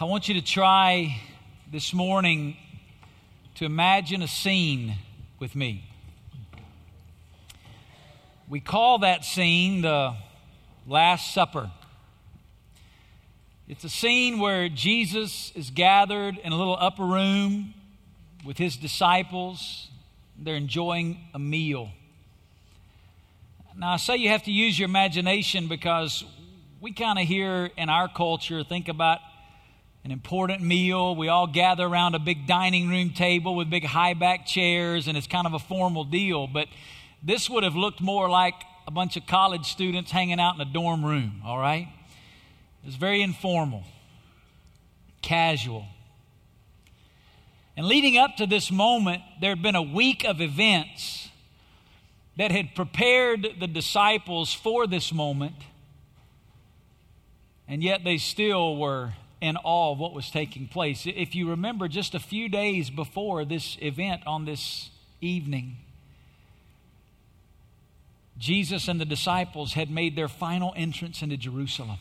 I want you to try this morning to imagine a scene with me. We call that scene the Last Supper. It's a scene where Jesus is gathered in a little upper room with his disciples. They're enjoying a meal. Now, I say you have to use your imagination because we kind of here in our culture think about an important meal. We all gather around a big dining room table with big high back chairs, and it's kind of a formal deal. But this would have looked more like a bunch of college students hanging out in a dorm room, all right? It's very informal, casual. And leading up to this moment, there had been a week of events that had prepared the disciples for this moment, and yet they still were in awe of what was taking place. If you remember, just a few days before this event on this evening, Jesus and the disciples had made their final entrance into Jerusalem.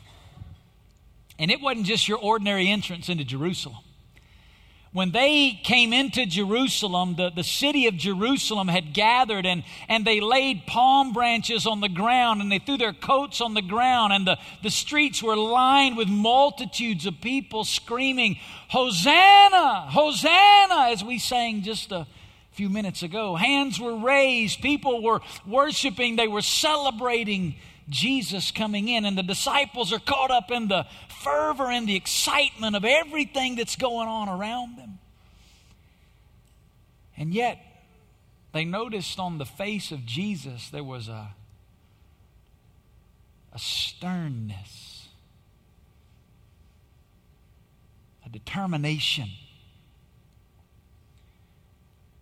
And it wasn't just your ordinary entrance into Jerusalem when they came into Jerusalem, the, the city of Jerusalem had gathered and, and they laid palm branches on the ground and they threw their coats on the ground, and the, the streets were lined with multitudes of people screaming, Hosanna! Hosanna! As we sang just a few minutes ago. Hands were raised, people were worshiping, they were celebrating Jesus coming in, and the disciples are caught up in the fervor and the excitement of everything that's going on around them. And yet, they noticed on the face of Jesus there was a, a sternness, a determination.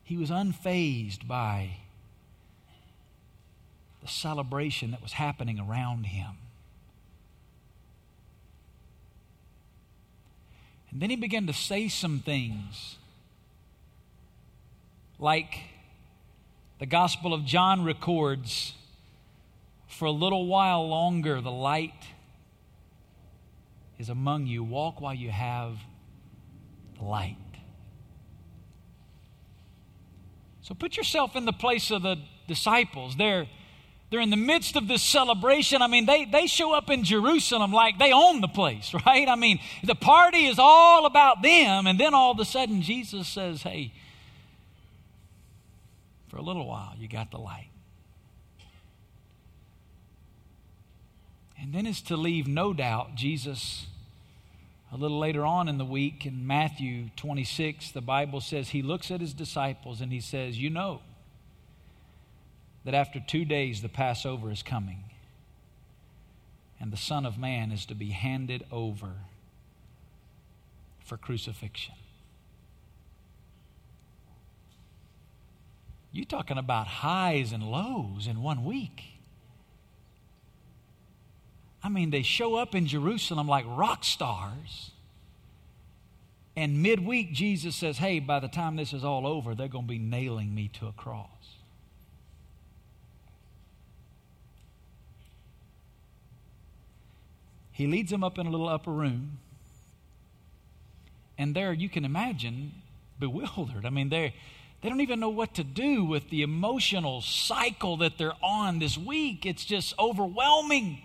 He was unfazed by the celebration that was happening around him. And then he began to say some things like the Gospel of John records for a little while longer the light is among you. Walk while you have the light. So put yourself in the place of the disciples. They're they're in the midst of this celebration. I mean, they, they show up in Jerusalem like they own the place, right? I mean, the party is all about them. And then all of a sudden, Jesus says, Hey, for a little while, you got the light. And then it's to leave no doubt, Jesus, a little later on in the week in Matthew 26, the Bible says he looks at his disciples and he says, You know, that after two days the Passover is coming and the Son of Man is to be handed over for crucifixion. You're talking about highs and lows in one week. I mean, they show up in Jerusalem like rock stars. And midweek, Jesus says, Hey, by the time this is all over, they're going to be nailing me to a cross. He leads them up in a little upper room. And there you can imagine bewildered. I mean, they they don't even know what to do with the emotional cycle that they're on this week. It's just overwhelming.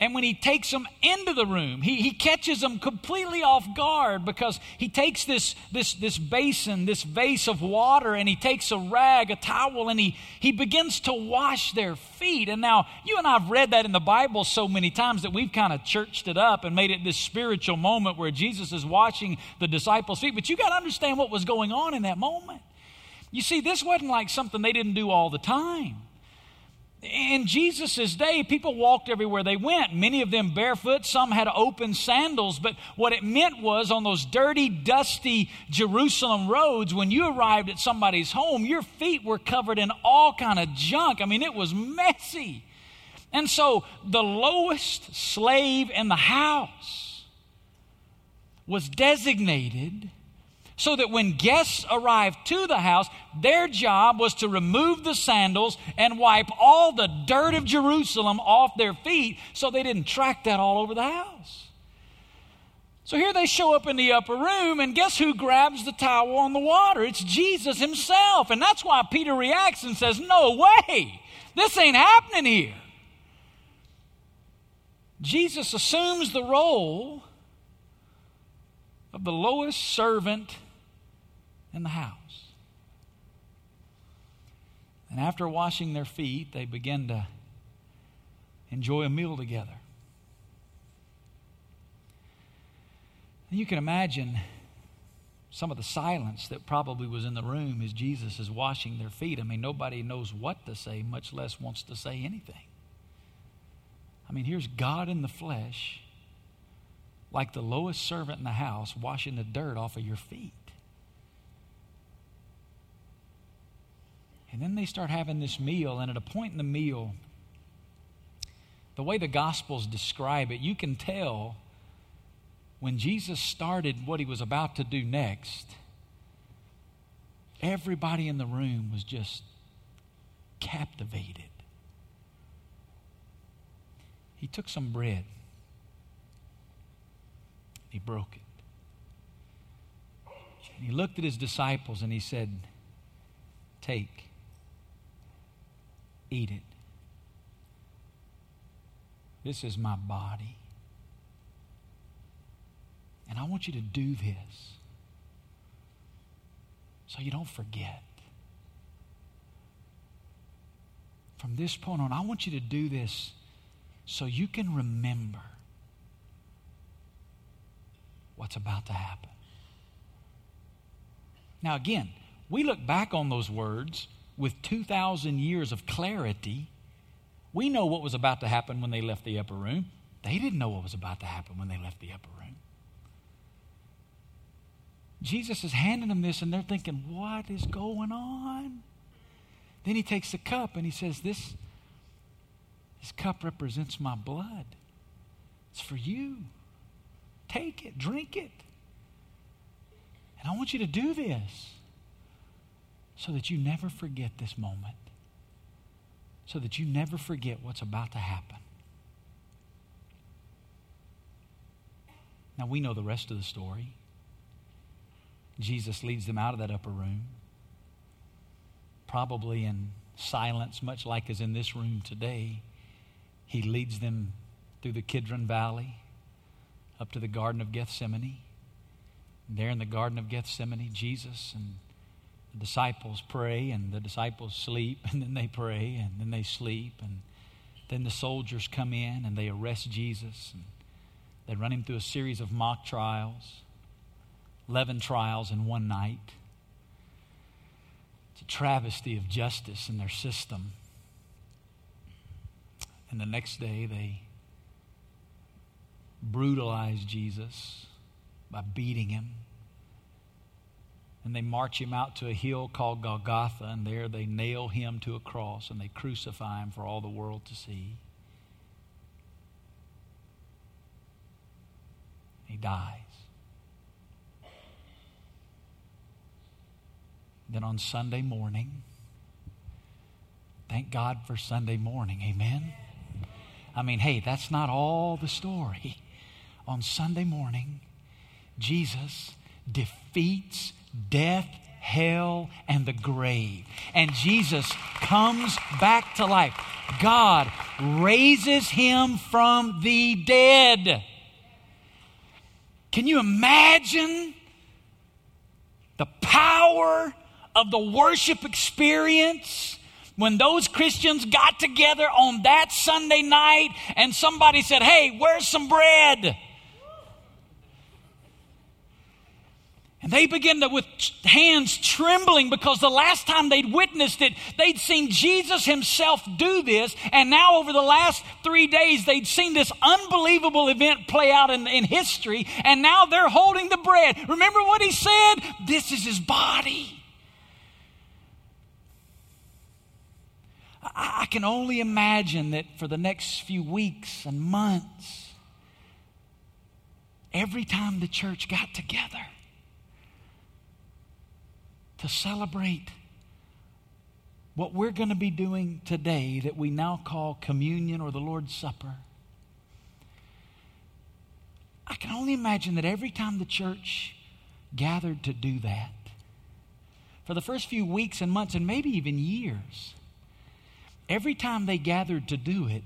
And when he takes them into the room, he, he catches them completely off guard because he takes this, this, this basin, this vase of water, and he takes a rag, a towel, and he, he begins to wash their feet. And now, you and I have read that in the Bible so many times that we've kind of churched it up and made it this spiritual moment where Jesus is washing the disciples' feet. But you got to understand what was going on in that moment. You see, this wasn't like something they didn't do all the time. In Jesus' day, people walked everywhere they went, many of them barefoot, some had open sandals. But what it meant was on those dirty, dusty Jerusalem roads, when you arrived at somebody's home, your feet were covered in all kind of junk. I mean, it was messy. And so the lowest slave in the house was designated so that when guests arrived to the house, their job was to remove the sandals and wipe all the dirt of Jerusalem off their feet so they didn't track that all over the house. So here they show up in the upper room, and guess who grabs the towel on the water? It's Jesus himself. And that's why Peter reacts and says, No way, this ain't happening here. Jesus assumes the role of the lowest servant in the house. And after washing their feet, they begin to enjoy a meal together. And you can imagine some of the silence that probably was in the room as Jesus is washing their feet. I mean, nobody knows what to say, much less wants to say anything. I mean, here's God in the flesh, like the lowest servant in the house, washing the dirt off of your feet. And then they start having this meal, and at a point in the meal, the way the Gospels describe it, you can tell when Jesus started what he was about to do next, everybody in the room was just captivated. He took some bread, he broke it. And he looked at his disciples and he said, Take, eat it. This is my body. And I want you to do this so you don't forget. From this point on, I want you to do this so you can remember what's about to happen. Now, again, we look back on those words with 2,000 years of clarity. We know what was about to happen when they left the upper room. They didn't know what was about to happen when they left the upper room. Jesus is handing them this, and they're thinking, What is going on? Then he takes the cup and he says, This, this cup represents my blood. It's for you. Take it, drink it. And I want you to do this so that you never forget this moment, so that you never forget what's about to happen. Now, we know the rest of the story. Jesus leads them out of that upper room, probably in silence, much like is in this room today. He leads them through the Kidron Valley up to the Garden of Gethsemane. There in the Garden of Gethsemane, Jesus and the disciples pray, and the disciples sleep, and then they pray, and then they sleep, and then the soldiers come in and they arrest Jesus, and they run him through a series of mock trials. 11 trials in one night. It's a travesty of justice in their system. And the next day, they brutalize Jesus by beating him. And they march him out to a hill called Golgotha, and there they nail him to a cross and they crucify him for all the world to see. He dies. Then on Sunday morning, thank God for Sunday morning, amen? I mean, hey, that's not all the story. On Sunday morning, Jesus defeats death, hell, and the grave. And Jesus comes back to life. God raises him from the dead. Can you imagine the power of the worship experience when those Christians got together on that Sunday night and somebody said, Hey, where's some bread? They began to, with hands trembling because the last time they'd witnessed it, they'd seen Jesus himself do this. And now, over the last three days, they'd seen this unbelievable event play out in, in history. And now they're holding the bread. Remember what he said? This is his body. I, can only imagine that for the next few weeks and months, every time the church got together to celebrate what we're going to be doing today that we now call communion or the Lord's Supper. I, can only imagine that every time the church gathered to do that, for the first few weeks and months and maybe even years, every time they gathered to do it,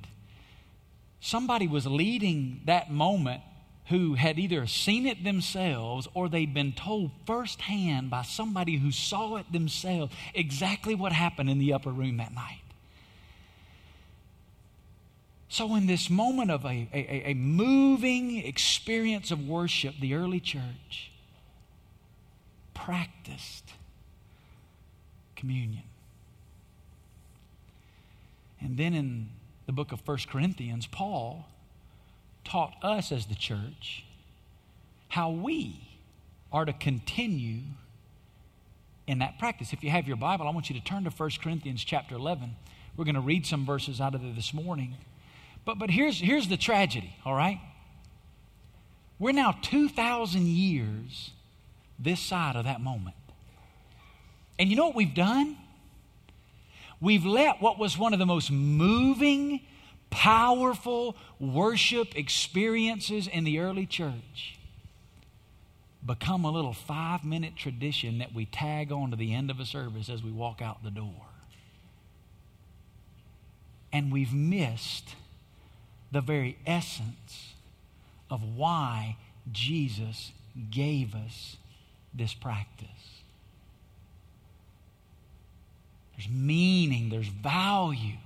somebody was leading that moment who had either seen it themselves or they'd been told firsthand by somebody who saw it themselves exactly what happened in the upper room that night. So, in this moment of a, a, a moving experience of worship, the early church practiced communion. And then in the book of 1 Corinthians, Paul taught us as the church how we are to continue in that practice. If you have your Bible, I want you to turn to 1 Corinthians chapter 11. We're going to read some verses out of there this morning. But, but here's, here's the tragedy, all right? We're now 2,000 years this side of that moment. And you know what we've done? We've let what was one of the most moving, powerful worship experiences in the early church become a little five minute tradition that we tag on to the end of a service as we walk out the door. And we've missed the very essence of why Jesus gave us this practice. There's meaning, there's value.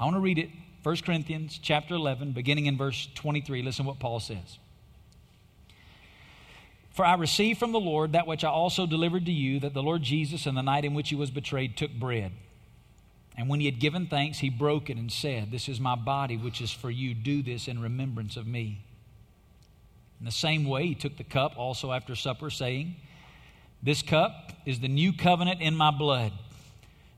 I want to read it 1 Corinthians chapter 11 beginning in verse 23. Listen what Paul says. For I received from the Lord that which I also delivered to you that the Lord Jesus in the night in which he was betrayed took bread. And when he had given thanks, he broke it and said, This is my body, which is for you. Do this in remembrance of me. In the same way, he took the cup also after supper, saying, This cup is the new covenant in my blood.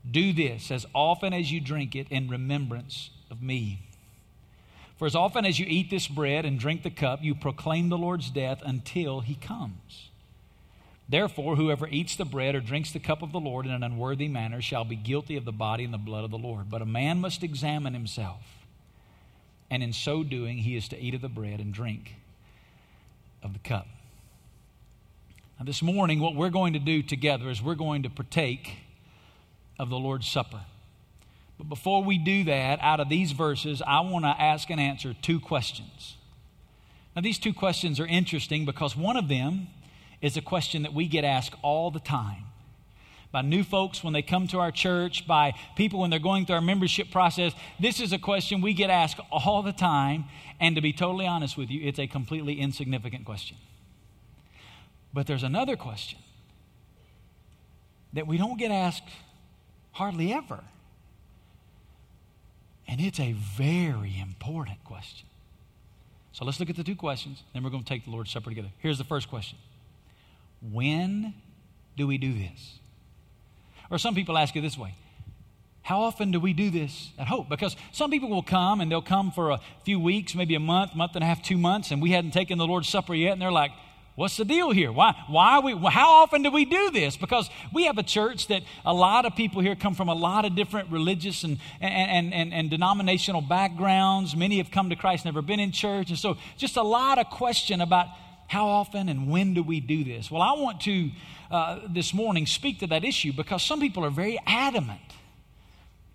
Do this as often as you drink it in remembrance of me. For as often as you eat this bread and drink the cup, you proclaim the Lord's death until he comes. Therefore, whoever eats the bread or drinks the cup of the Lord in an unworthy manner shall be guilty of the body and the blood of the Lord. But a man must examine himself, and in so doing, he is to eat of the bread and drink of the cup. Now, this morning, what we're going to do together is we're going to partake of the Lord's Supper. But before we do that, out of these verses, I want to ask and answer two questions. Now, these two questions are interesting because one of them is a question that we get asked all the time by new folks when they come to our church, by people when they're going through our membership process. This is a question we get asked all the time. And to be totally honest with you, it's a completely insignificant question. But there's another question that we don't get asked hardly ever. And it's a very important question. So let's look at the two questions, then we're going to take the Lord's Supper together. Here's the first question When do we do this? Or some people ask it this way How often do we do this at Hope? Because some people will come and they'll come for a few weeks, maybe a month, month and a half, two months, and we hadn't taken the Lord's Supper yet, and they're like, What's the deal here? Why, why we, how often do we do this? Because we have a church that a lot of people here come from a lot of different religious and, and, and, and denominational backgrounds. Many have come to Christ, never been in church. And so just a lot of question about how often and when do we do this? Well, I want to uh, this morning speak to that issue because some people are very adamant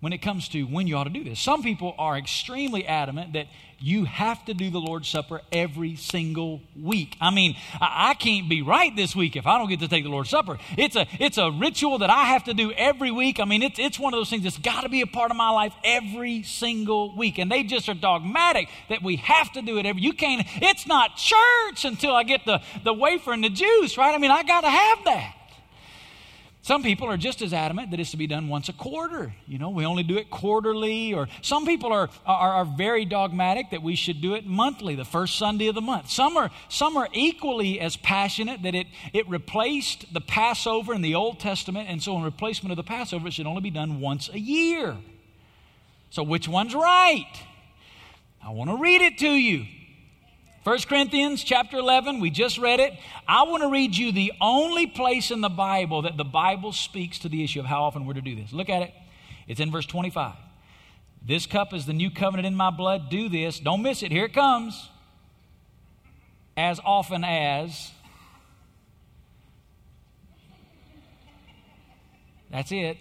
when it comes to when you ought to do this. Some people are extremely adamant that you have to do the Lord's Supper every single week. I mean, I, can't be right this week if I don't get to take the Lord's Supper. It's a, it's a ritual that I have to do every week. I mean, it's, it's one of those things that's got to be a part of my life every single week. And they just are dogmatic that we have to do it every, you can't, it's not church until I get the, the wafer and the juice, right? I mean, I got to have that. Some people are just as adamant that it's to be done once a quarter. You know, we only do it quarterly. Or some people are, are, are, very dogmatic that we should do it monthly, the first Sunday of the month. Some are, some are equally as passionate that it, it replaced the Passover in the Old Testament. And so, in replacement of the Passover, it should only be done once a year. So, which one's right? I want to read it to you. 1 Corinthians chapter 11, we just read it. I want to read you the only place in the Bible that the Bible speaks to the issue of how often we're to do this. Look at it. It's in verse 25. This cup is the new covenant in my blood. Do this. Don't miss it. Here it comes. as often as. That's it.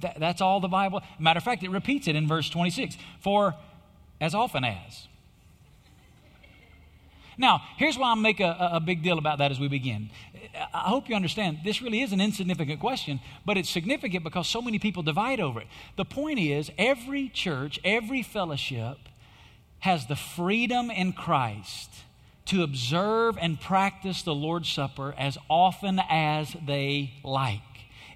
That, that's all the Bible. Matter of fact, it repeats it in verse 26 for as often as. Now, here's why I make a, a big deal about that as we begin. I hope you understand this really is an insignificant question, but it's significant because so many people divide over it. The point is, every church, every fellowship has the freedom in Christ to observe and practice the Lord's Supper as often as they like.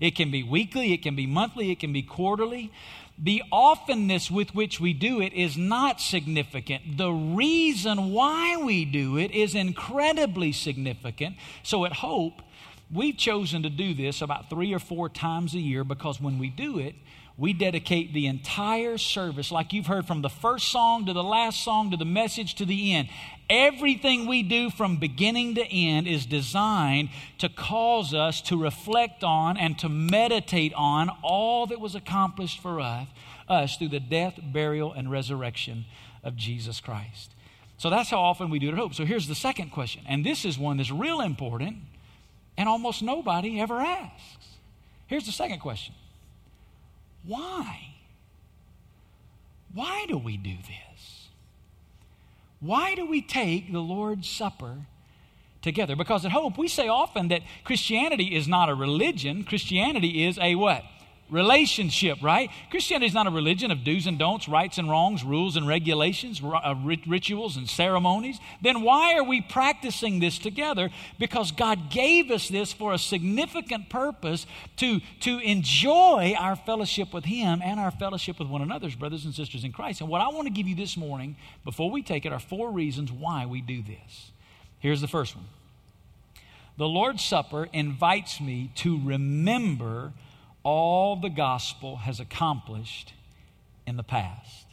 It can be weekly, it can be monthly, it can be quarterly. The oftenness with which we do it is not significant. The reason why we do it is incredibly significant. So at Hope, we've chosen to do this about three or four times a year because when we do it, we dedicate the entire service, like you've heard from the first song to the last song to the message to the end. Everything we do from beginning to end is designed to cause us to reflect on and to meditate on all that was accomplished for us, us through the death, burial, and resurrection of Jesus Christ. So that's how often we do it at Hope. So here's the second question, and this is one that's real important and almost nobody ever asks. Here's the second question why? Why do we do this? Why do we take the Lord's Supper together? Because at Hope, we say often that Christianity is not a religion, Christianity is a what? Relationship, right? Christianity is not a religion of do's and don'ts, rights and wrongs, rules and regulations, uh, rituals and ceremonies. Then why are we practicing this together? Because God gave us this for a significant purpose to, to enjoy our fellowship with Him and our fellowship with one another's brothers and sisters in Christ. And what I want to give you this morning, before we take it, are four reasons why we do this. Here's the first one. The Lord's Supper invites me to remember all the gospel has accomplished in the past.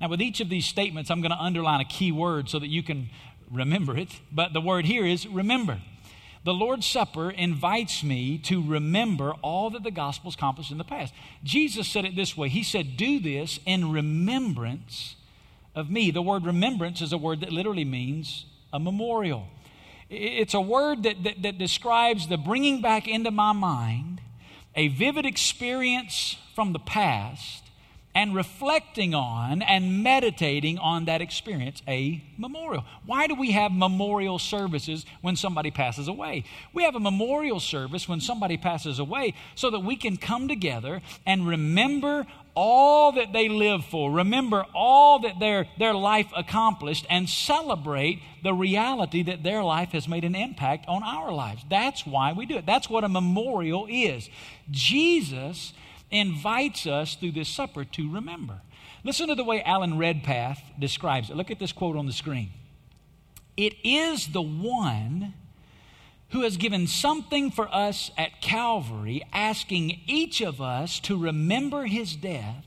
Now, with each of these statements, I'm going to underline a key word so that you can remember it. But the word here is remember. The Lord's Supper invites me to remember all that the gospel's accomplished in the past. Jesus said it this way He said, Do this in remembrance of me. The word remembrance is a word that literally means a memorial. It's a word that, that, that describes the bringing back into my mind a vivid experience from the past and reflecting on and meditating on that experience, a memorial. Why do we have memorial services when somebody passes away? We have a memorial service when somebody passes away so that we can come together and remember all that they live for, remember all that their, their life accomplished, and celebrate the reality that their life has made an impact on our lives. That's why we do it. That's what a memorial is. Jesus invites us through this supper to remember. Listen to the way Alan Redpath describes it. Look at this quote on the screen. It is the one who has given something for us at Calvary, asking each of us to remember his death,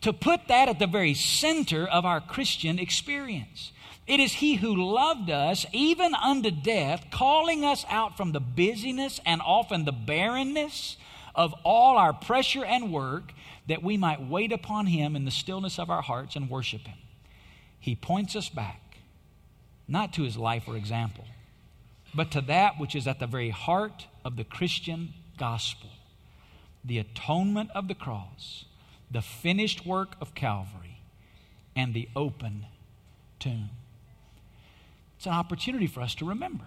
to put that at the very center of our Christian experience. It is he who loved us even unto death, calling us out from the busyness and often the barrenness of all our pressure and work, that we might wait upon him in the stillness of our hearts and worship him. He points us back, not to his life or example but to that which is at the very heart of the Christian gospel the atonement of the cross, the finished work of Calvary, and the open tomb. It's an opportunity for us to remember.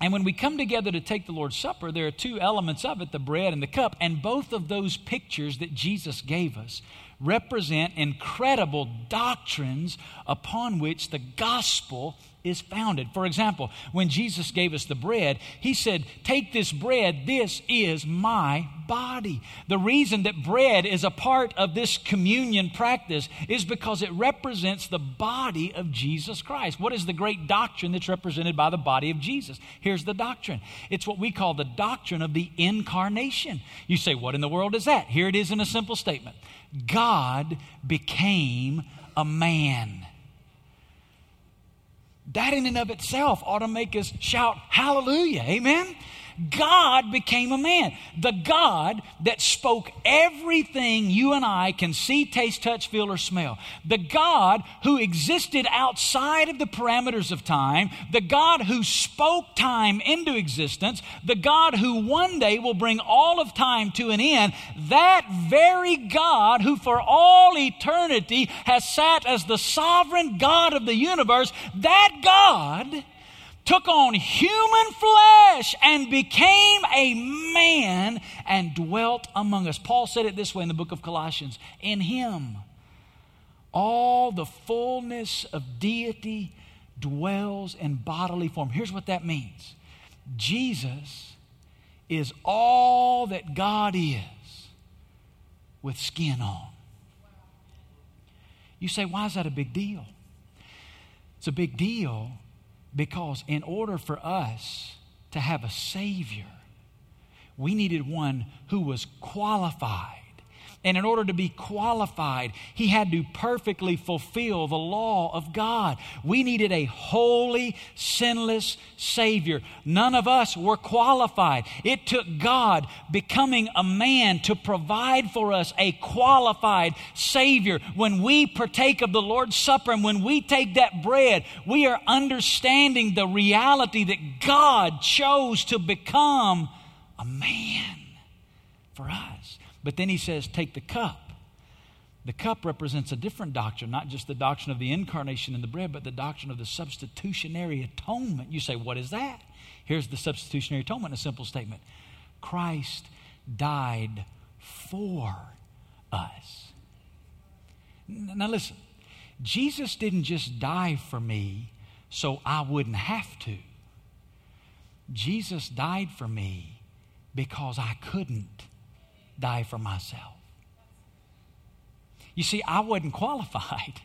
And when we come together to take the Lord's Supper, there are two elements of it the bread and the cup. And both of those pictures that Jesus gave us represent incredible doctrines upon which the gospel is founded. For example, when Jesus gave us the bread, he said, Take this bread, this is my body. The reason that bread is a part of this communion practice is because it represents the body of Jesus Christ. What is the great doctrine that's represented by the body of Jesus? Here's the doctrine it's what we call the doctrine of the incarnation. You say, What in the world is that? Here it is in a simple statement God became a man. That in and of itself ought to make us shout hallelujah. Amen. God became a man. The God that spoke everything you and I can see, taste, touch, feel, or smell. The God who existed outside of the parameters of time. The God who spoke time into existence. The God who one day will bring all of time to an end. That very God who for all eternity has sat as the sovereign God of the universe. That God took on human flesh and became a man and dwelt among us. Paul said it this way in the book of Colossians In him, all the fullness of deity dwells in bodily form. Here's what that means Jesus is all that God is with skin on. You say, why is that a big deal? It's a big deal because, in order for us to have a Savior, we needed one who was qualified and in order to be qualified, he had to perfectly fulfill the law of God. We needed a holy, sinless Savior. None of us were qualified. It took God becoming a man to provide for us a qualified Savior. When we partake of the Lord's Supper and when we take that bread, we are understanding the reality that God chose to become a man for us. But then he says, Take the cup. The cup represents a different doctrine, not just the doctrine of the incarnation in the bread, but the doctrine of the substitutionary atonement. You say, What is that? Here's the substitutionary atonement a simple statement Christ died for us. Now, listen, Jesus didn't just die for me so I wouldn't have to. Jesus died for me because I couldn't die for myself. You see, I wasn't qualified.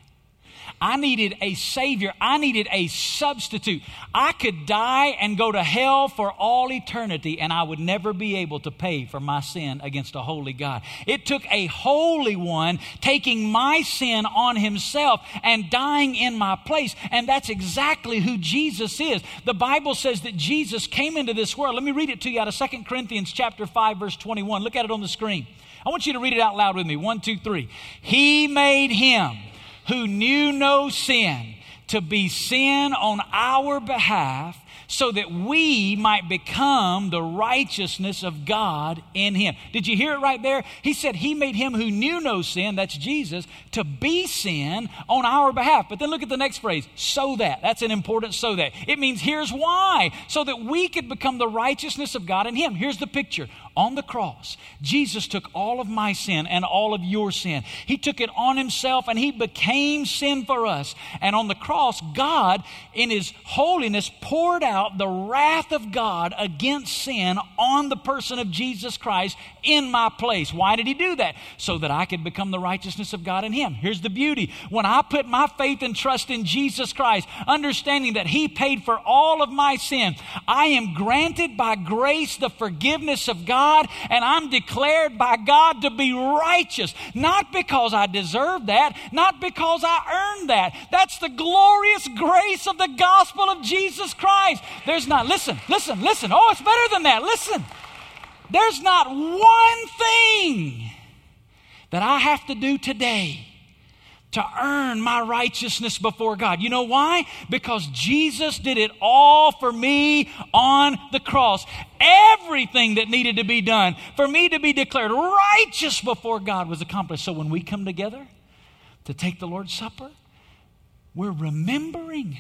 I needed a Savior. I needed a substitute. I could die and go to hell for all eternity, and I would never be able to pay for my sin against a holy God. It took a holy one taking my sin on himself and dying in my place, and that's exactly who Jesus is. The Bible says that Jesus came into this world. Let me read it to you out of 2 Corinthians chapter 5, verse 21. Look at it on the screen. I want you to read it out loud with me. One, two, three. He made him who knew no sin to be sin on our behalf so that we might become the righteousness of God in him. Did you hear it right there? He said he made him who knew no sin, that's Jesus, to be sin on our behalf. But then look at the next phrase, so that. That's an important so that. It means here's why, so that we could become the righteousness of God in him. Here's the picture. On the cross, Jesus took all of my sin and all of your sin. He took it on himself and he became sin for us. And on the cross, God, in his holiness, poured out out the wrath of God against sin on the person of Jesus Christ in my place. Why did he do that? So that I could become the righteousness of God in him. Here's the beauty. When I put my faith and trust in Jesus Christ, understanding that he paid for all of my sin, I am granted by grace the forgiveness of God and I'm declared by God to be righteous. Not because I deserve that, not because I earned that. That's the glorious grace of the gospel of Jesus Christ. There's not, listen, listen, listen. Oh, it's better than that. Listen. There's not one thing that I have to do today to earn my righteousness before God. You know why? Because Jesus did it all for me on the cross. Everything that needed to be done for me to be declared righteous before God was accomplished. So when we come together to take the Lord's Supper, we're remembering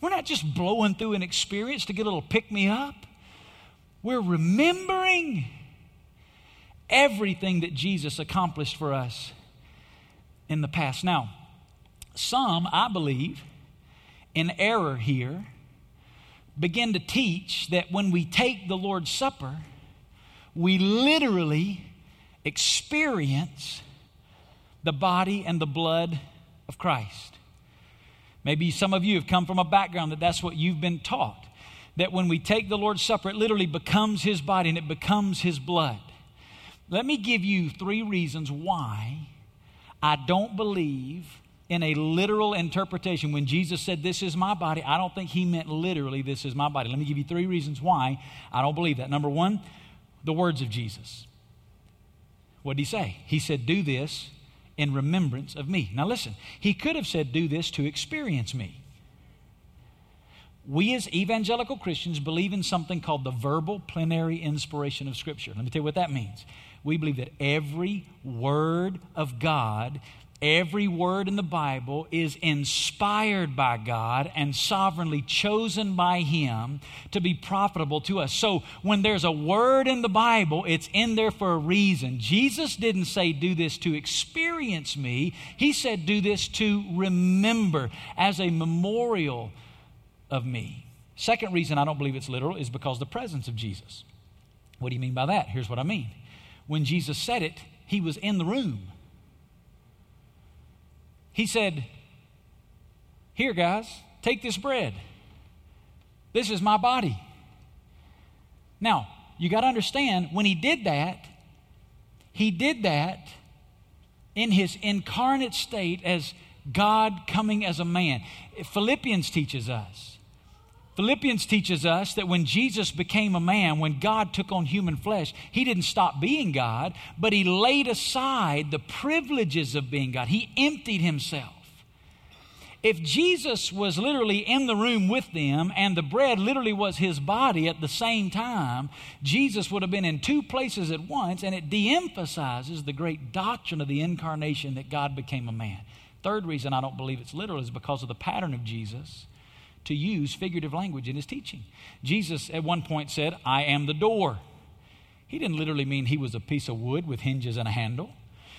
we're not just blowing through an experience to get a little pick me up. We're remembering everything that Jesus accomplished for us in the past. Now, some, I believe, in error here, begin to teach that when we take the Lord's Supper, we literally experience the body and the blood of Christ. Maybe some of you have come from a background that that's what you've been taught. That when we take the Lord's Supper, it literally becomes His body and it becomes His blood. Let me give you three reasons why I don't believe in a literal interpretation. When Jesus said, This is my body, I don't think he meant literally, This is my body. Let me give you three reasons why I don't believe that. Number one, the words of Jesus. What did he say? He said, Do this in remembrance of me. Now listen, he could have said, Do this to experience me. We as evangelical Christians believe in something called the verbal plenary inspiration of Scripture. Let me tell you what that means. We believe that every word of God Every word in the Bible is inspired by God and sovereignly chosen by Him to be profitable to us. So when there's a word in the Bible, it's in there for a reason. Jesus didn't say, Do this to experience me. He said, Do this to remember as a memorial of me. Second reason I don't believe it's literal is because the presence of Jesus. What do you mean by that? Here's what I mean. When Jesus said it, He was in the room. He said, Here, guys, take this bread. This is my body. Now, you got to understand, when he did that, he did that in his incarnate state as God coming as a man. Philippians teaches us. Philippians teaches us that when Jesus became a man, when God took on human flesh, he didn't stop being God, but he laid aside the privileges of being God. He emptied himself. If Jesus was literally in the room with them and the bread literally was his body at the same time, Jesus would have been in two places at once, and it de emphasizes the great doctrine of the incarnation that God became a man. Third reason I don't believe it's literal is because of the pattern of Jesus to use figurative language in his teaching. Jesus at one point said, I am the door. He didn't literally mean he was a piece of wood with hinges and a handle.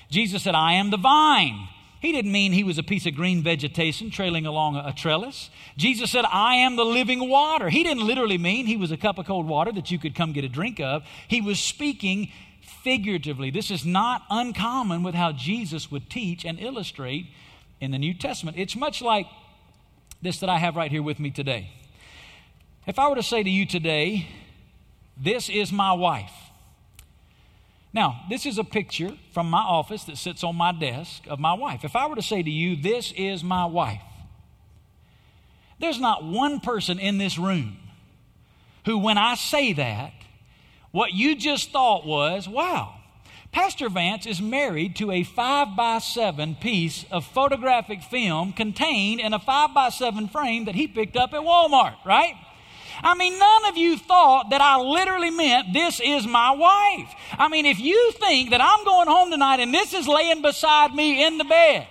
Jesus said, I am the vine. He didn't mean he was a piece of green vegetation trailing along a, trellis. Jesus said, I am the living water. He didn't literally mean he was a cup of cold water that you could come get a drink of. He was speaking figuratively. This is not uncommon with how Jesus would teach and illustrate in the New Testament. It's much like this that I have right here with me today. If I were to say to you today, This is my wife. Now, this is a picture from my office that sits on my desk of my wife. If I were to say to you, This is my wife, there's not one person in this room who, when I say that, what you just thought was, Wow, Pastor Vance is married to a 5 by 7 piece of photographic film contained in a 5 by 7 frame that he picked up at Walmart, right? I mean, none of you thought that I literally meant this is my wife. I mean, if you think that I'm going home tonight and this is laying beside me in the bed,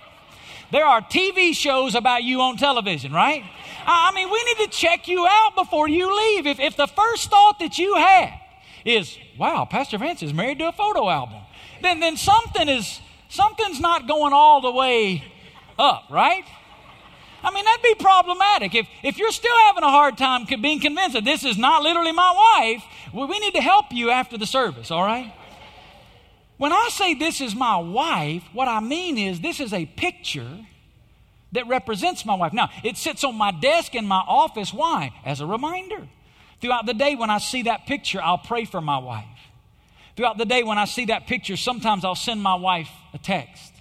there are TV shows about you on television, right? I mean, we need to check you out before you leave. If, if the first thought that you had is, wow, Pastor Vance is married to a photo album, then, then something is, something's not going all the way up, right? I mean, that'd be problematic. If, if you're still having a hard time being convinced that this is not literally my wife, well, we need to help you after the service, all right? When I say this is my wife, what I mean is this is a picture that represents my wife. Now, it sits on my desk in my office. Why? As a reminder. Throughout the day, when I see that picture, I'll pray for my wife. Throughout the day, when I see that picture, sometimes I'll send my wife a text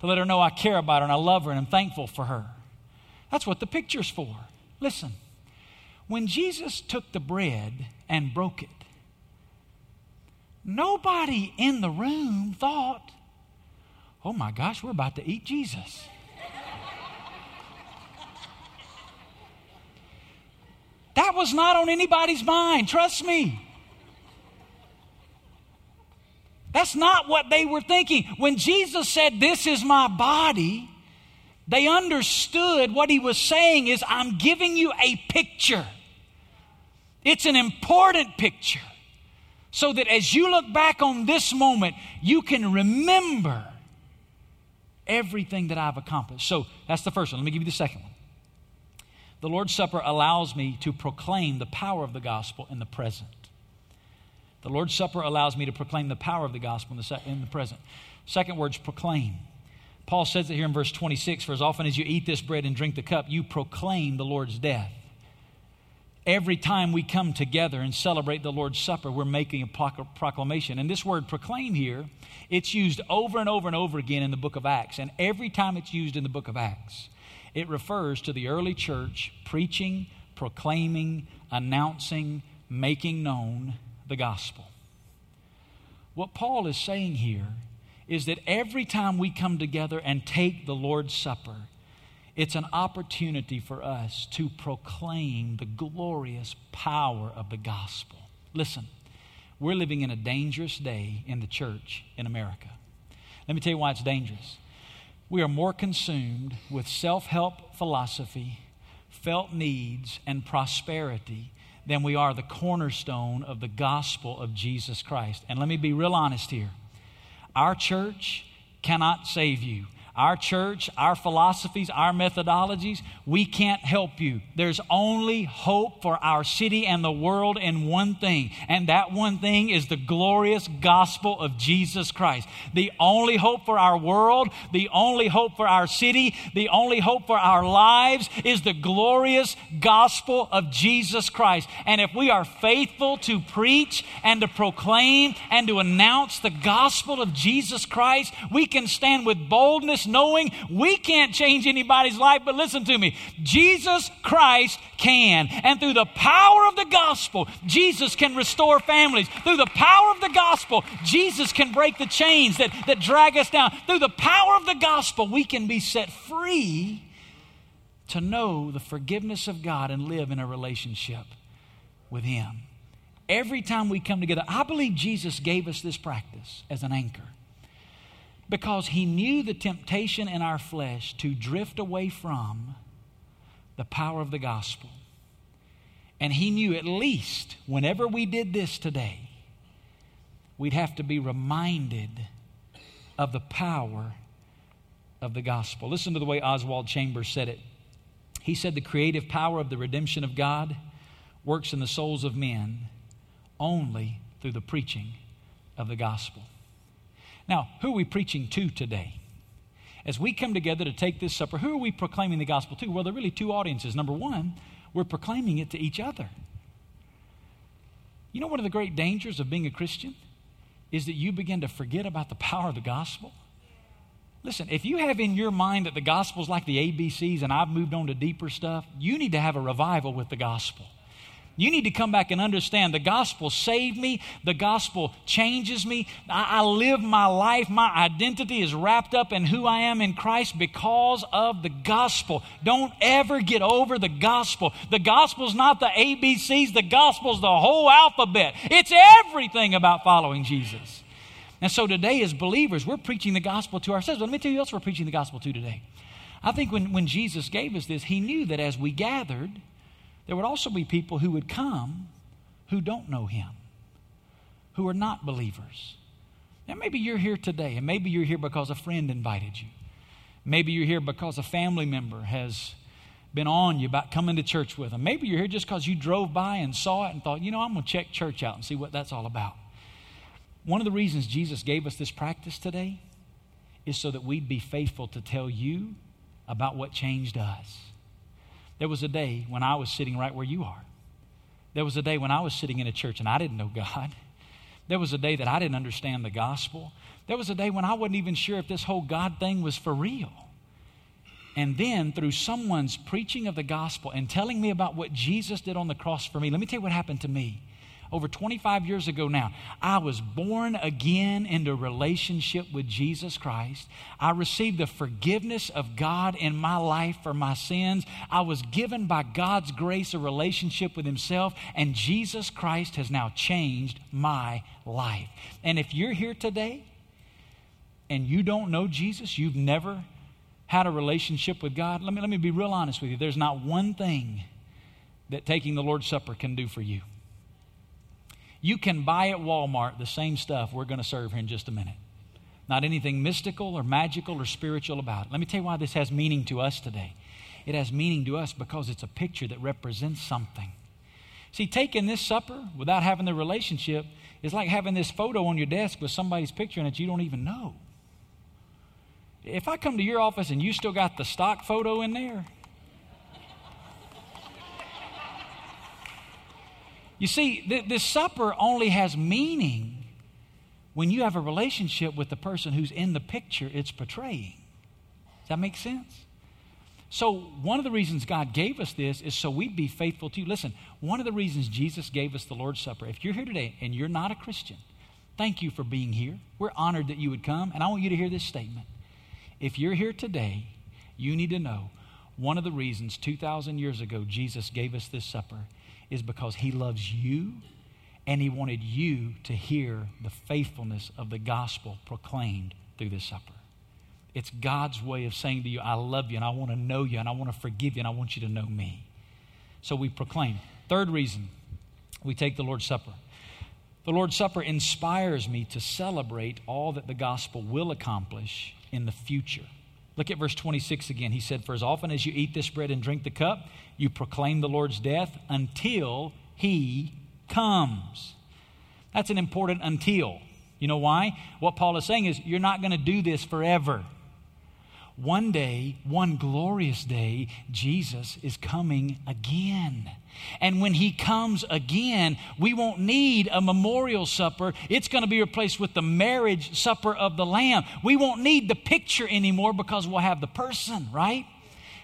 to let her know I care about her and I love her and I'm thankful for her. That's what the picture's for. Listen, when Jesus took the bread and broke it, nobody in the room thought, oh my gosh, we're about to eat Jesus. that was not on anybody's mind, trust me. That's not what they were thinking. When Jesus said, This is my body, they understood what he was saying is, I'm giving you a picture. It's an important picture. So that as you look back on this moment, you can remember everything that I've accomplished. So that's the first one. Let me give you the second one. The Lord's Supper allows me to proclaim the power of the gospel in the present. The Lord's Supper allows me to proclaim the power of the gospel in the, in the present. Second word's proclaim. Paul says it here in verse 26 For as often as you eat this bread and drink the cup, you proclaim the Lord's death Every time we come together and celebrate the Lord's Supper, we're making a proclamation. And this word proclaim here, it's used over and over and over again in the book of Acts. And every time it's used in the book of Acts, it refers to the early church preaching, proclaiming, announcing, making known the gospel. What Paul is saying here is that every time we come together and take the Lord's Supper, it's an opportunity for us to proclaim the glorious power of the gospel. Listen, we're living in a dangerous day in the church in America. Let me tell you why it's dangerous. We are more consumed with self help philosophy, felt needs, and prosperity than we are the cornerstone of the gospel of Jesus Christ. And let me be real honest here our church cannot save you. Our church, our philosophies, our methodologies, we can't help you. There's only hope for our city and the world in one thing, and that one thing is the glorious gospel of Jesus Christ. The only hope for our world, the only hope for our city, the only hope for our lives is the glorious gospel of Jesus Christ. And if we are faithful to preach and to proclaim and to announce the gospel of Jesus Christ, we can stand with boldness knowing we can't change anybody's life, but listen to me. Jesus Christ can. And through the power of the gospel, Jesus can restore families. Through the power of the gospel, Jesus can break the chains that, that drag us down. Through the power of the gospel, we can be set free to know the forgiveness of God and live in a relationship with Him. Every time we come together, I believe Jesus gave us this practice as an anchor because he knew the temptation in our flesh to drift away from the power of the gospel. And he knew at least whenever we did this today, we'd have to be reminded of the power of the gospel. Listen to the way Oswald Chambers said it. He said, The creative power of the redemption of God works in the souls of men only through the preaching of the gospel. Now, who are we preaching to today? As we come together to take this supper, who are we proclaiming the gospel to? Well, there are really two audiences. Number one, we're proclaiming it to each other. You know, one of the great dangers of being a Christian is that you begin to forget about the power of the gospel. Listen, if you have in your mind that the gospel is like the ABCs and I've moved on to deeper stuff, you need to have a revival with the gospel. You need to come back and understand the gospel saved me. The gospel changes me. I, I, live my life. My identity is wrapped up in who I am in Christ because of the gospel. Don't ever get over the gospel. The gospel's not the ABCs, the gospel's the whole alphabet. It's everything about following Jesus. And so today, as believers, we're preaching the gospel to ourselves. But let me tell you else we're preaching the gospel to today. I think when, when Jesus gave us this, he knew that as we gathered, there would also be people who would come who don't know Him, who are not believers. Now, maybe you're here today, and maybe you're here because a friend invited you. Maybe you're here because a family member has been on you about coming to church with them. Maybe you're here just because you drove by and saw it and thought, you know, I'm going to check church out and see what that's all about. One of the reasons Jesus gave us this practice today is so that we'd be faithful to tell you about what changed us. There was a day when I was sitting right where you are. There was a day when I was sitting in a church and I didn't know God. There was a day that I didn't understand the gospel. There was a day when I wasn't even sure if this whole God thing was for real. And then, through someone's preaching of the gospel and telling me about what Jesus did on the cross for me, let me tell you what happened to me over 25 years ago now, I was born again into relationship with Jesus Christ. I received the forgiveness of God in my life for my sins. I was given by God's grace a relationship with Himself, and Jesus Christ has now changed my life. And if you're here today and you don't know Jesus, you've never had a relationship with God, let me, let me be real honest with you. There's not one thing that taking the Lord's Supper can do for you. You can buy at Walmart the same stuff we're going to serve here in just a minute. Not anything mystical or magical or spiritual about it. Let me tell you why this has meaning to us today. It has meaning to us because it's a picture that represents something. See, taking this supper without having the relationship is like having this photo on your desk with somebody's picture in it you don't even know. If I come to your office and you still got the stock photo in there, You see, th- this supper only has meaning when you have a relationship with the person who's in the picture it's portraying. Does that make sense? So, one of the reasons God gave us this is so we'd be faithful to you. Listen, one of the reasons Jesus gave us the Lord's Supper, if you're here today and you're not a Christian, thank you for being here. We're honored that you would come, and I want you to hear this statement. If you're here today, you need to know one of the reasons 2,000 years ago Jesus gave us this supper is because he loves you and he wanted you to hear the faithfulness of the gospel proclaimed through this supper. It's God's way of saying to you, I love you and I want to know you and I want to forgive you and I want you to know me. So we proclaim. Third reason we take the Lord's Supper. The Lord's Supper inspires me to celebrate all that the gospel will accomplish in the future. Look at verse 26 again. He said, For as often as you eat this bread and drink the cup, you proclaim the Lord's death until he comes. That's an important until. You know why? What Paul is saying is, you're not going to do this forever. One day, one glorious day, Jesus is coming again. And when he comes again, we won't need a memorial supper. It's going to be replaced with the marriage supper of the Lamb. We won't need the picture anymore because we'll have the person, right?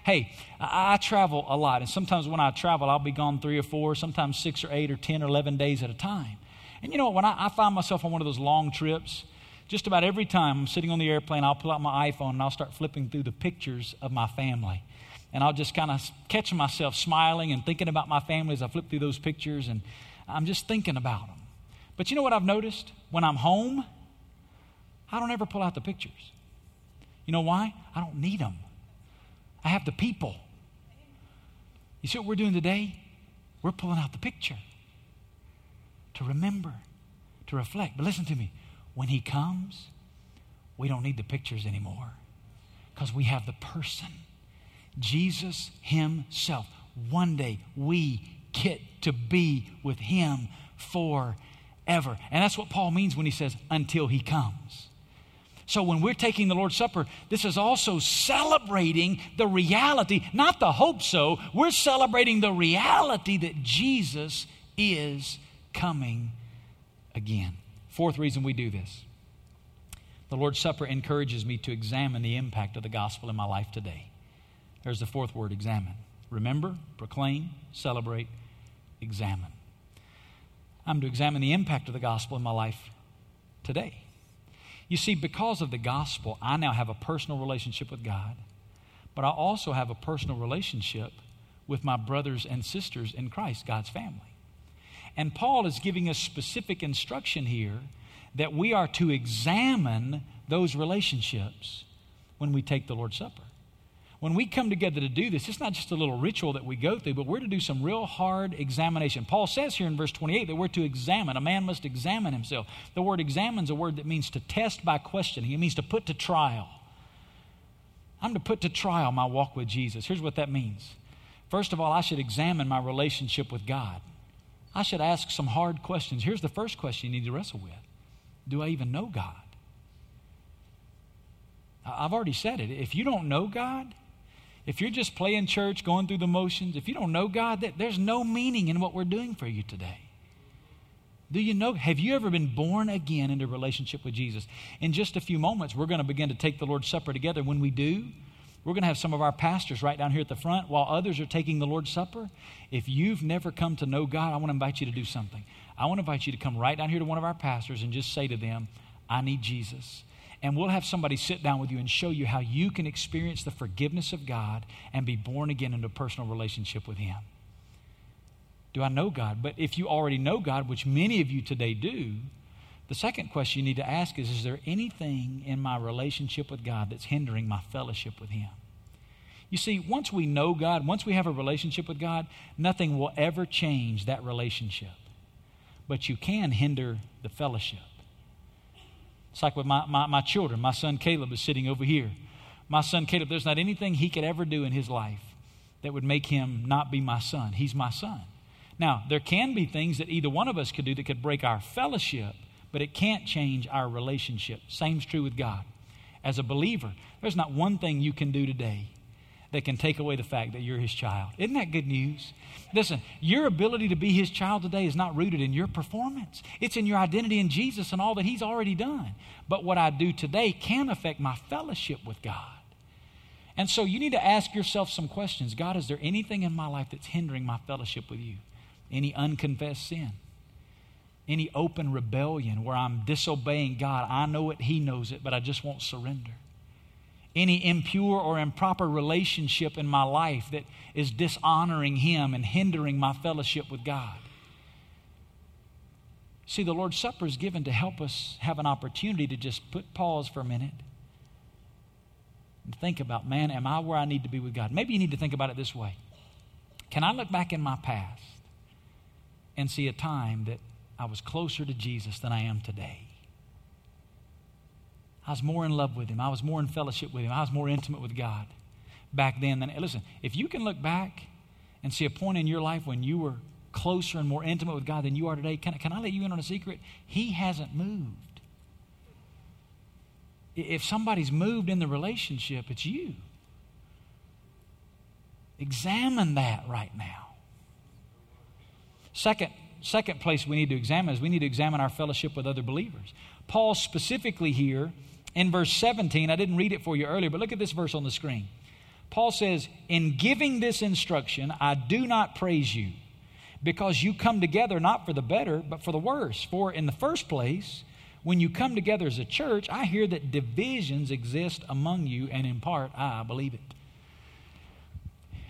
Hey, I, travel a lot, and sometimes when I travel, I'll be gone three or four, sometimes six or eight or 10 or 11 days at a time. And you know what? When I, I find myself on one of those long trips, just about every time I'm sitting on the airplane, I'll pull out my iPhone and I'll start flipping through the pictures of my family. And I'll just kind of catch myself smiling and thinking about my family as I flip through those pictures, and I'm just thinking about them. But you know what I've noticed? When I'm home, I don't ever pull out the pictures. You know why? I don't need them. I have the people. You see what we're doing today? We're pulling out the picture to remember, to reflect. But listen to me when He comes, we don't need the pictures anymore because we have the person, Jesus Himself. One day we get to be with Him forever. And that's what Paul means when he says, until He comes. So when we're taking the Lord's Supper, this is also celebrating the reality, not the hope so, we're celebrating the reality that Jesus is coming again. Fourth reason we do this the Lord's Supper encourages me to examine the impact of the gospel in my life today. There's the fourth word examine. Remember, proclaim, celebrate, examine. I'm to examine the impact of the gospel in my life today. You see, because of the gospel, I now have a personal relationship with God, but I also have a personal relationship with my brothers and sisters in Christ, God's family. And Paul is giving us specific instruction here that we are to examine those relationships when we take the Lord's Supper. When we come together to do this, it's not just a little ritual that we go through, but we're to do some real hard examination. Paul says here in verse 28 that we're to examine. A man must examine himself. The word examine is a word that means to test by questioning, it means to put to trial. I'm to put to trial my walk with Jesus. Here's what that means. First of all, I should examine my relationship with God. I should ask some hard questions. Here's the first question you need to wrestle with Do I even know God? I've already said it. If you don't know God, if you're just playing church, going through the motions, if you don't know God, there's no meaning in what we're doing for you today. Do you know? Have you ever been born again into a relationship with Jesus? In just a few moments, we're going to begin to take the Lord's Supper together. When we do, we're going to have some of our pastors right down here at the front while others are taking the Lord's Supper. If you've never come to know God, I want to invite you to do something. I want to invite you to come right down here to one of our pastors and just say to them, I need Jesus. And we'll have somebody sit down with you and show you how you can experience the forgiveness of God and be born again into a personal relationship with Him. Do I know God? But if you already know God, which many of you today do, the second question you need to ask is Is there anything in my relationship with God that's hindering my fellowship with Him? You see, once we know God, once we have a relationship with God, nothing will ever change that relationship. But you can hinder the fellowship. It's like with my, my, my children. My son Caleb is sitting over here. My son Caleb, there's not anything he could ever do in his life that would make him not be my son. He's my son. Now, there can be things that either one of us could do that could break our fellowship, but it can't change our relationship. Same's true with God. As a believer, there's not one thing you can do today that can take away the fact that you're his child. Isn't that good news? Listen, your ability to be his child today is not rooted in your performance. It's in your identity in Jesus and all that he's already done. But what I do today can affect my fellowship with God. And so you need to ask yourself some questions. God, is there anything in my life that's hindering my fellowship with you? Any unconfessed sin? Any open rebellion where I'm disobeying God? I know it, He knows it, but I just won't surrender any impure or improper relationship in my life that is dishonoring Him and hindering my fellowship with God. See, the Lord's Supper is given to help us have an opportunity to just put pause for a minute and think about, man, am I where I need to be with God? Maybe you need to think about it this way Can I look back in my past and see a time that I was closer to Jesus than I am today? I was more in love with Him. I was more in fellowship with Him. I was more intimate with God back then than. Listen, if you can look back and see a point in your life when you were closer and more intimate with God than you are today, can, can I let you in on a secret? He hasn't moved. If somebody's moved in the relationship, it's you. Examine that right now. Second, second place we need to examine is we need to examine our fellowship with other believers. Paul specifically here in verse 17, I didn't read it for you earlier, but look at this verse on the screen. Paul says, In giving this instruction, I do not praise you, because you come together not for the better, but for the worse. For in the first place, when you come together as a church, I hear that divisions exist among you, and in part, I believe it.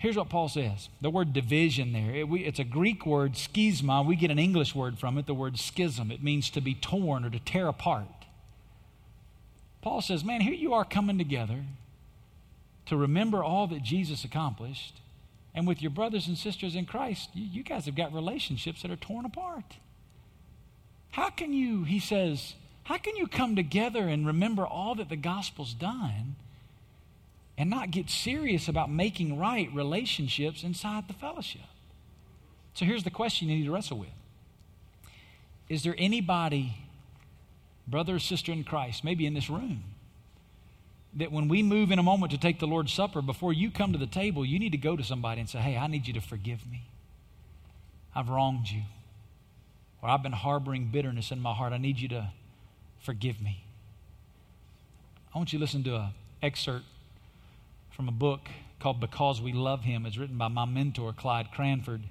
Here's what Paul says the word division there. It, we, it's a Greek word, schisma. We get an English word from it, the word schism. It means to be torn or to tear apart. Paul says, Man, here you are coming together to remember all that Jesus accomplished. And with your brothers and sisters in Christ, you, you guys have got relationships that are torn apart. How can you, he says, how can you come together and remember all that the gospel's done and not get serious about making right relationships inside the fellowship? So here's the question you need to wrestle with Is there anybody brother or sister in Christ, maybe in this room, that when we move in a moment to take the Lord's Supper, before you come to the table, you need to go to somebody and say, Hey, I need you to forgive me. I've wronged you. Or I've been harboring bitterness in my heart. I need you to forgive me. I want you to listen to an excerpt from a book called Because We Love Him. It's written by my mentor, Clyde Cranford.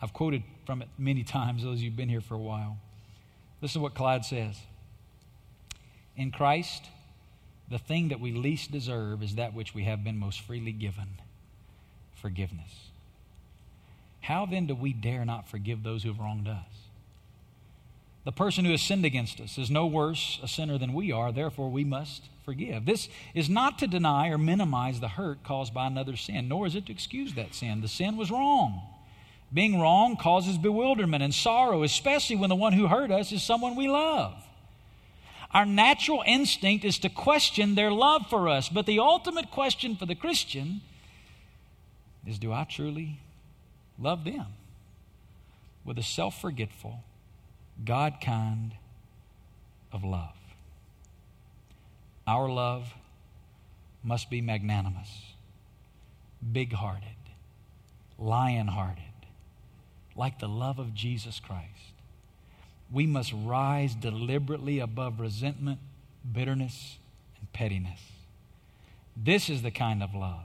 I've quoted from it many times, those of you who've been here for a while. This is what Clyde says. In Christ, the thing that we least deserve is that which we have been most freely given forgiveness. How then do we dare not forgive those who have wronged us? The person who has sinned against us is no worse a sinner than we are, therefore we must forgive. This is not to deny or minimize the hurt caused by another sin, nor is it to excuse that sin. The sin was wrong. Being wrong causes bewilderment and sorrow, especially when the one who hurt us is someone we love. Our natural instinct is to question their love for us. But the ultimate question for the Christian is do I truly love them? With a self forgetful, God kind of love. Our love must be magnanimous, big hearted, lion hearted, like the love of Jesus Christ we must rise deliberately above resentment, bitterness, and pettiness. This is the kind of love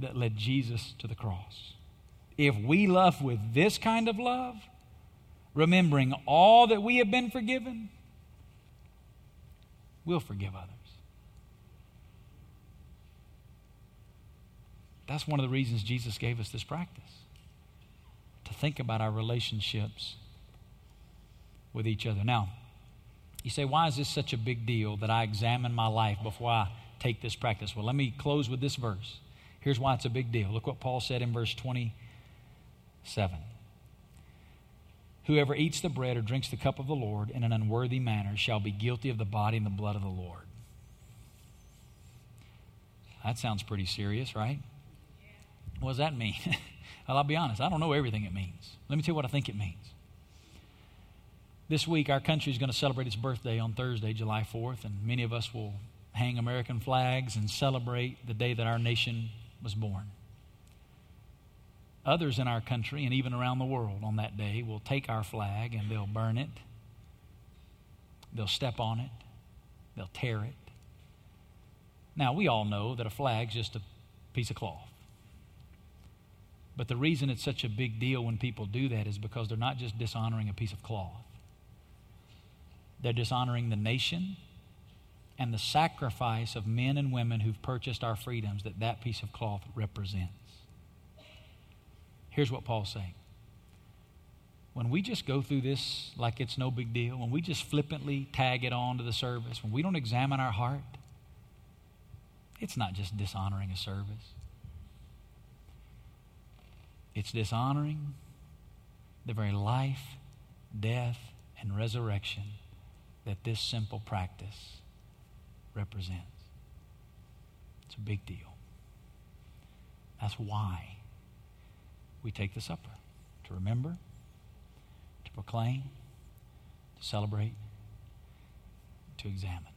that led Jesus to the cross. If we love with this kind of love, remembering all that we have been forgiven, we'll forgive others. That's one of the reasons Jesus gave us this practice to think about our relationships with each other. Now, you say, why is this such a big deal that I examine my life before I take this practice? Well, let me close with this verse. Here's why it's a big deal. Look what Paul said in verse 27. Whoever eats the bread or drinks the cup of the Lord in an unworthy manner shall be guilty of the body and the blood of the Lord. That sounds pretty serious, right? What does that mean? well, I'll be honest, I don't know everything it means. Let me tell you what I think it means. This week, our country is going to celebrate its birthday on Thursday, July 4th, and many of us will hang American flags and celebrate the day that our nation was born. Others in our country and even around the world on that day will take our flag and they'll burn it, they'll step on it, they'll tear it. Now, we all know that a flag's just a piece of cloth. But the reason it's such a big deal when people do that is because they're not just dishonoring a piece of cloth, they're dishonoring the nation and the sacrifice of men and women who've purchased our freedoms that that piece of cloth represents. Here's what Paul's saying. When we just go through this like it's no big deal, when we just flippantly tag it on to the service, when we don't examine our heart, it's not just dishonoring a service. It's dishonoring the very life, death, and resurrection that this simple practice represents. It's a big deal. That's why we take the supper to remember, to proclaim, to celebrate, to examine.